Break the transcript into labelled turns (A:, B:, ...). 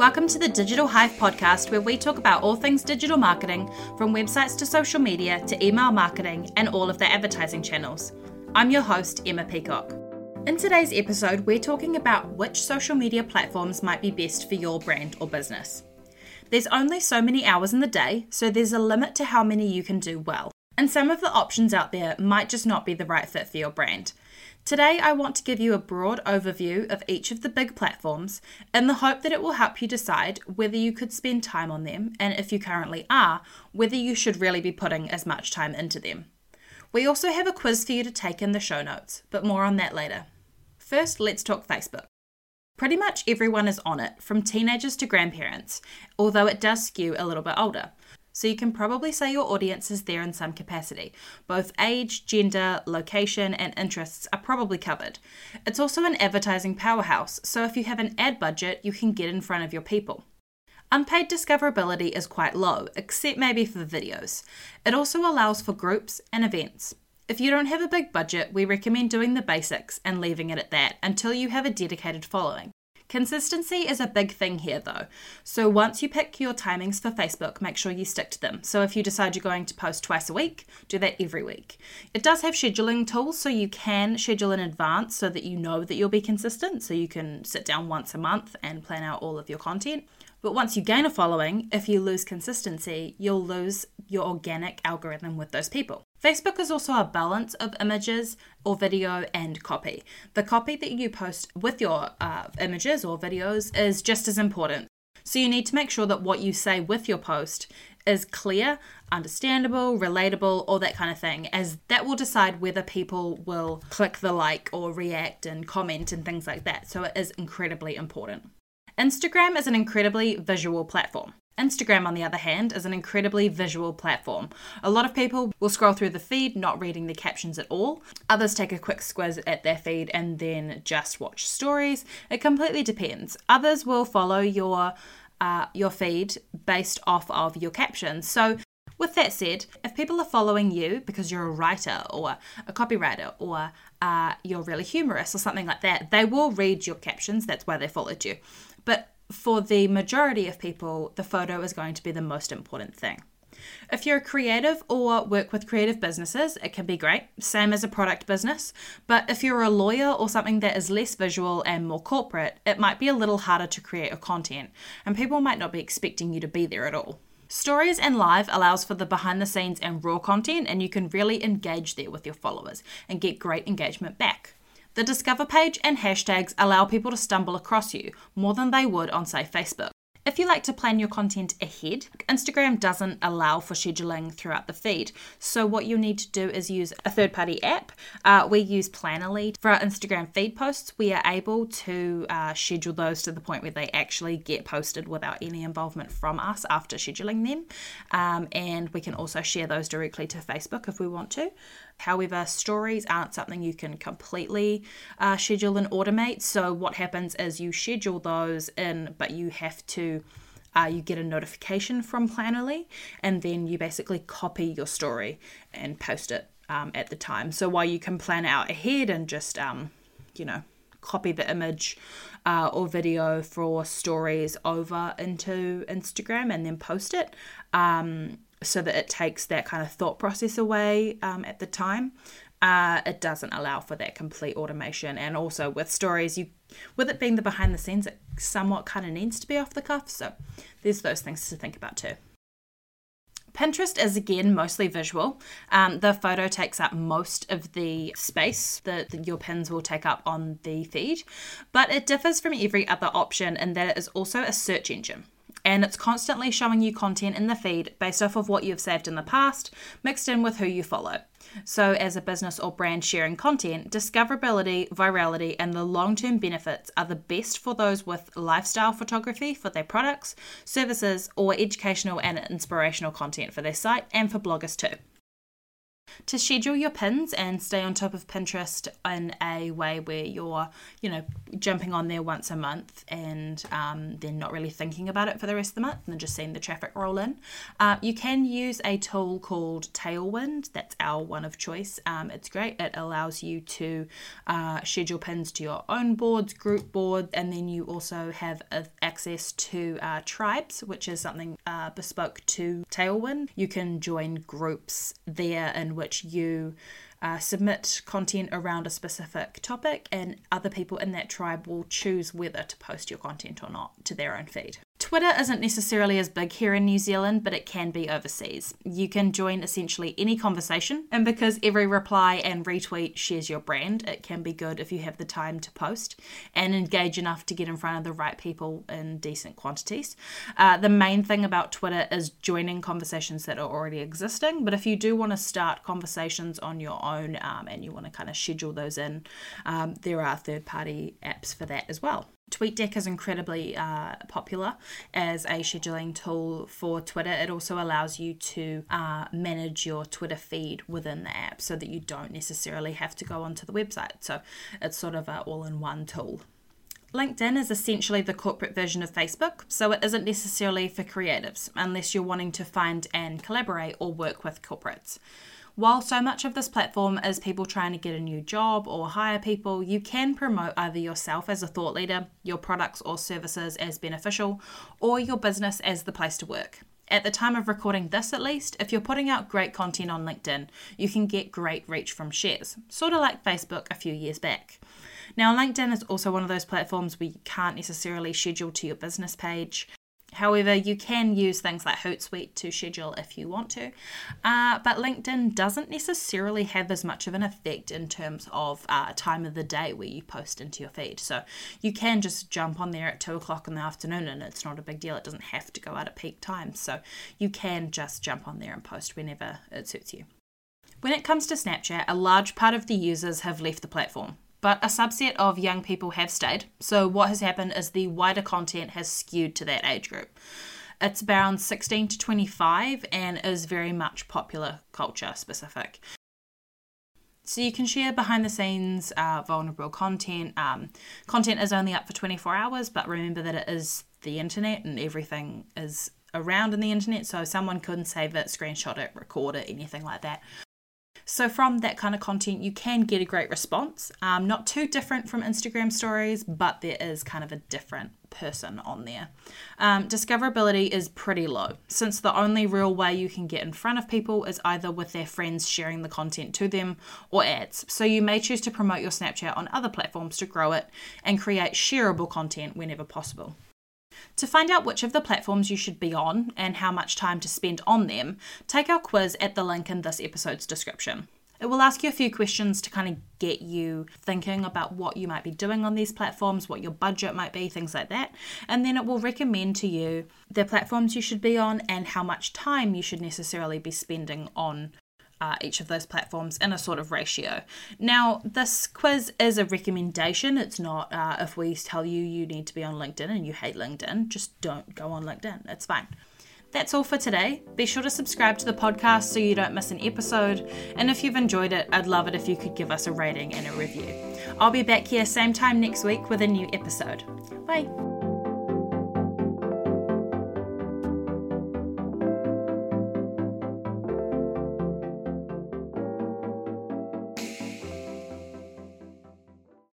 A: Welcome to the Digital Hive podcast, where we talk about all things digital marketing, from websites to social media to email marketing and all of the advertising channels. I'm your host, Emma Peacock. In today's episode, we're talking about which social media platforms might be best for your brand or business. There's only so many hours in the day, so there's a limit to how many you can do well. And some of the options out there might just not be the right fit for your brand. Today, I want to give you a broad overview of each of the big platforms in the hope that it will help you decide whether you could spend time on them, and if you currently are, whether you should really be putting as much time into them. We also have a quiz for you to take in the show notes, but more on that later. First, let's talk Facebook. Pretty much everyone is on it, from teenagers to grandparents, although it does skew a little bit older. So you can probably say your audience is there in some capacity. Both age, gender, location, and interests are probably covered. It's also an advertising powerhouse, so if you have an ad budget, you can get in front of your people. Unpaid discoverability is quite low, except maybe for videos. It also allows for groups and events. If you don't have a big budget, we recommend doing the basics and leaving it at that until you have a dedicated following. Consistency is a big thing here though. So once you pick your timings for Facebook, make sure you stick to them. So if you decide you're going to post twice a week, do that every week. It does have scheduling tools so you can schedule in advance so that you know that you'll be consistent. So you can sit down once a month and plan out all of your content. But once you gain a following, if you lose consistency, you'll lose your organic algorithm with those people. Facebook is also a balance of images or video and copy. The copy that you post with your uh, images or videos is just as important. So you need to make sure that what you say with your post is clear, understandable, relatable, all that kind of thing, as that will decide whether people will click the like or react and comment and things like that. So it is incredibly important. Instagram is an incredibly visual platform. Instagram, on the other hand, is an incredibly visual platform. A lot of people will scroll through the feed, not reading the captions at all. Others take a quick squiz at their feed and then just watch stories. It completely depends. Others will follow your uh, your feed based off of your captions. So with that said, if people are following you because you're a writer or a copywriter or uh, you're really humorous or something like that, they will read your captions. That's why they followed you. But for the majority of people, the photo is going to be the most important thing. If you're a creative or work with creative businesses, it can be great, same as a product business. But if you're a lawyer or something that is less visual and more corporate, it might be a little harder to create a content, and people might not be expecting you to be there at all. Stories and Live allows for the behind the scenes and raw content, and you can really engage there with your followers and get great engagement back. The Discover page and hashtags allow people to stumble across you more than they would on, say, Facebook. If you like to plan your content ahead, Instagram doesn't allow for scheduling throughout the feed. So, what you'll need to do is use a third party app. Uh, we use Planoly for our Instagram feed posts. We are able to uh, schedule those to the point where they actually get posted without any involvement from us after scheduling them. Um, and we can also share those directly to Facebook if we want to. However, stories aren't something you can completely uh, schedule and automate. So, what happens is you schedule those in, but you have to. Uh, you get a notification from Planoly, and then you basically copy your story and post it um, at the time. So while you can plan out ahead and just, um, you know, copy the image uh, or video for stories over into Instagram and then post it. Um, so that it takes that kind of thought process away um, at the time. Uh, it doesn't allow for that complete automation, and also with stories, you with it being the behind the scenes, it somewhat kind of needs to be off the cuff. So there's those things to think about too. Pinterest is again mostly visual. Um, the photo takes up most of the space that your pins will take up on the feed, but it differs from every other option in that it is also a search engine and it's constantly showing you content in the feed based off of what you've saved in the past, mixed in with who you follow. So, as a business or brand sharing content, discoverability, virality, and the long term benefits are the best for those with lifestyle photography for their products, services, or educational and inspirational content for their site and for bloggers too. To schedule your pins and stay on top of Pinterest in a way where you're, you know, jumping on there once a month and um, then not really thinking about it for the rest of the month and just seeing the traffic roll in. Uh, you can use a tool called Tailwind. That's our one of choice. Um, it's great. It allows you to uh, schedule pins to your own boards, group boards, and then you also have access to uh, tribes, which is something uh, bespoke to Tailwind. You can join groups there in which you uh, submit content around a specific topic, and other people in that tribe will choose whether to post your content or not to their own feed. Twitter isn't necessarily as big here in New Zealand, but it can be overseas. You can join essentially any conversation, and because every reply and retweet shares your brand, it can be good if you have the time to post and engage enough to get in front of the right people in decent quantities. Uh, the main thing about Twitter is joining conversations that are already existing, but if you do want to start conversations on your own um, and you want to kind of schedule those in, um, there are third party apps for that as well. TweetDeck is incredibly uh, popular as a scheduling tool for Twitter. It also allows you to uh, manage your Twitter feed within the app so that you don't necessarily have to go onto the website. So it's sort of an all in one tool. LinkedIn is essentially the corporate version of Facebook, so it isn't necessarily for creatives unless you're wanting to find and collaborate or work with corporates. While so much of this platform is people trying to get a new job or hire people, you can promote either yourself as a thought leader, your products or services as beneficial, or your business as the place to work. At the time of recording this, at least, if you're putting out great content on LinkedIn, you can get great reach from shares, sort of like Facebook a few years back. Now, LinkedIn is also one of those platforms where you can't necessarily schedule to your business page. However, you can use things like Hootsuite to schedule if you want to, uh, but LinkedIn doesn't necessarily have as much of an effect in terms of uh, time of the day where you post into your feed. So you can just jump on there at two o'clock in the afternoon and it's not a big deal. It doesn't have to go out at peak times. So you can just jump on there and post whenever it suits you. When it comes to Snapchat, a large part of the users have left the platform but a subset of young people have stayed. So, what has happened is the wider content has skewed to that age group. It's around 16 to 25 and is very much popular culture specific. So, you can share behind the scenes uh, vulnerable content. Um, content is only up for 24 hours, but remember that it is the internet and everything is around in the internet. So, someone couldn't save it, screenshot it, record it, anything like that. So, from that kind of content, you can get a great response. Um, not too different from Instagram stories, but there is kind of a different person on there. Um, discoverability is pretty low, since the only real way you can get in front of people is either with their friends sharing the content to them or ads. So, you may choose to promote your Snapchat on other platforms to grow it and create shareable content whenever possible. To find out which of the platforms you should be on and how much time to spend on them, take our quiz at the link in this episode's description. It will ask you a few questions to kind of get you thinking about what you might be doing on these platforms, what your budget might be, things like that. And then it will recommend to you the platforms you should be on and how much time you should necessarily be spending on uh, each of those platforms in a sort of ratio. Now, this quiz is a recommendation. It's not uh, if we tell you you need to be on LinkedIn and you hate LinkedIn, just don't go on LinkedIn. It's fine. That's all for today. Be sure to subscribe to the podcast so you don't miss an episode. And if you've enjoyed it, I'd love it if you could give us a rating and a review. I'll be back here same time next week with a new episode. Bye.